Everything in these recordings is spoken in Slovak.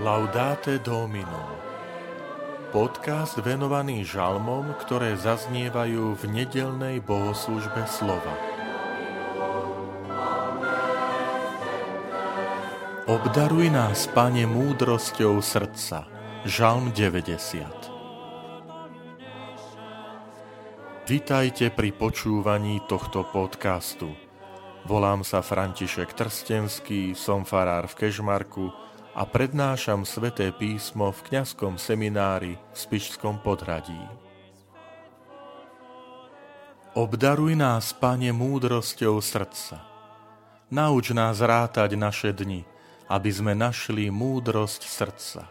Laudate Domino Podcast venovaný žalmom, ktoré zaznievajú v nedelnej bohoslužbe slova. Obdaruj nás, Pane, múdrosťou srdca. Žalm 90 Vitajte pri počúvaní tohto podcastu. Volám sa František Trstenský, som farár v Kežmarku, a prednášam sveté písmo v kňazskom seminári v Spišskom podhradí. Obdaruj nás, Pane, múdrosťou srdca. Nauč nás rátať naše dni, aby sme našli múdrosť srdca.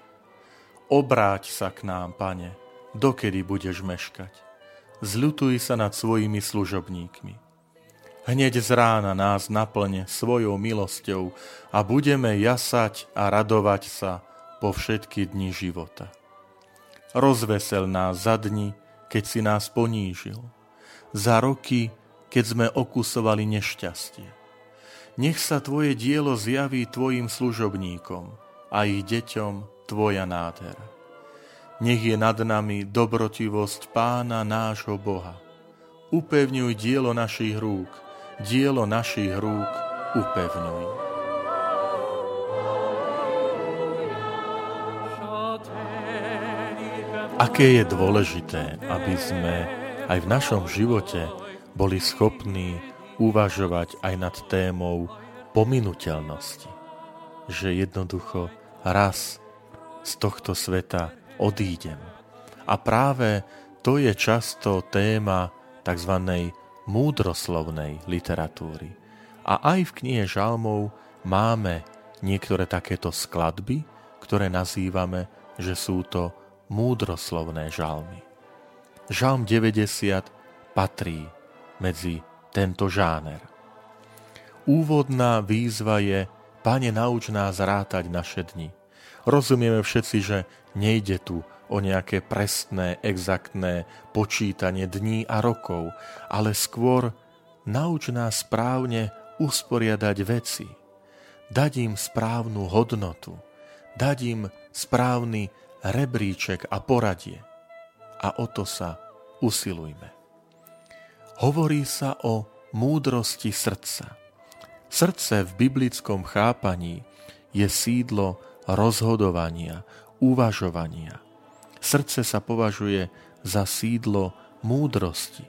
Obráť sa k nám, Pane, dokedy budeš meškať. Zľutuj sa nad svojimi služobníkmi Hneď z rána nás naplne svojou milosťou a budeme jasať a radovať sa po všetky dni života. Rozvesel nás za dni, keď si nás ponížil, za roky, keď sme okusovali nešťastie. Nech sa Tvoje dielo zjaví Tvojim služobníkom a ich deťom Tvoja nádhera. Nech je nad nami dobrotivosť Pána nášho Boha. Upevňuj dielo našich rúk – dielo našich rúk upevňuj. Aké je dôležité, aby sme aj v našom živote boli schopní uvažovať aj nad témou pominuteľnosti. Že jednoducho raz z tohto sveta odídem. A práve to je často téma tzv múdroslovnej literatúry. A aj v knihe Žalmov máme niektoré takéto skladby, ktoré nazývame, že sú to múdroslovné žalmy. Žalm 90 patrí medzi tento žáner. Úvodná výzva je Pane, nauč nás rátať naše dni. Rozumieme všetci, že nejde tu o nejaké presné, exaktné počítanie dní a rokov, ale skôr nauč nás správne usporiadať veci, dať im správnu hodnotu, dať im správny rebríček a poradie. A o to sa usilujme. Hovorí sa o múdrosti srdca. Srdce v biblickom chápaní je sídlo rozhodovania, uvažovania – Srdce sa považuje za sídlo múdrosti.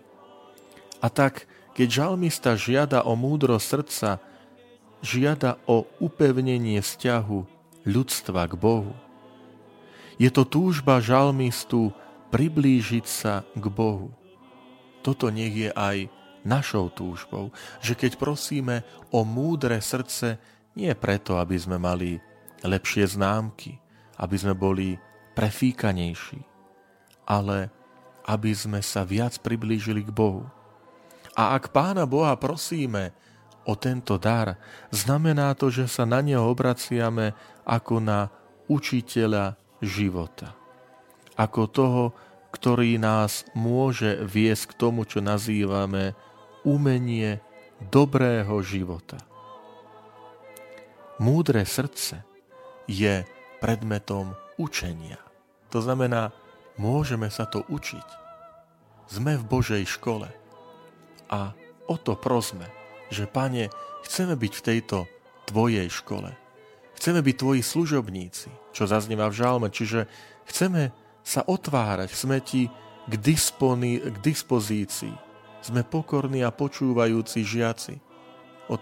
A tak, keď žalmista žiada o múdro srdca, žiada o upevnenie vzťahu ľudstva k Bohu. Je to túžba žalmistu priblížiť sa k Bohu. Toto nech je aj našou túžbou, že keď prosíme o múdre srdce, nie preto, aby sme mali lepšie známky, aby sme boli prefíkanejší, ale aby sme sa viac priblížili k Bohu. A ak Pána Boha prosíme o tento dar, znamená to, že sa na Neho obraciame ako na učiteľa života. Ako toho, ktorý nás môže viesť k tomu, čo nazývame umenie dobrého života. Múdre srdce je predmetom učenia. To znamená, môžeme sa to učiť. Sme v Božej škole a o to prosme, že Pane, chceme byť v tejto Tvojej škole. Chceme byť Tvoji služobníci, čo zaznieva v žalme, čiže chceme sa otvárať, sme Ti k, disponi, k dispozícii. Sme pokorní a počúvajúci žiaci. Od,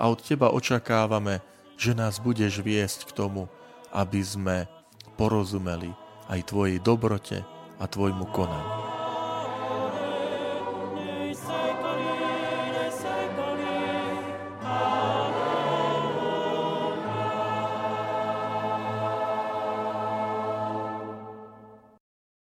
a od Teba očakávame, že nás budeš viesť k tomu, aby sme porozumeli aj Tvojej dobrote a Tvojmu konaniu.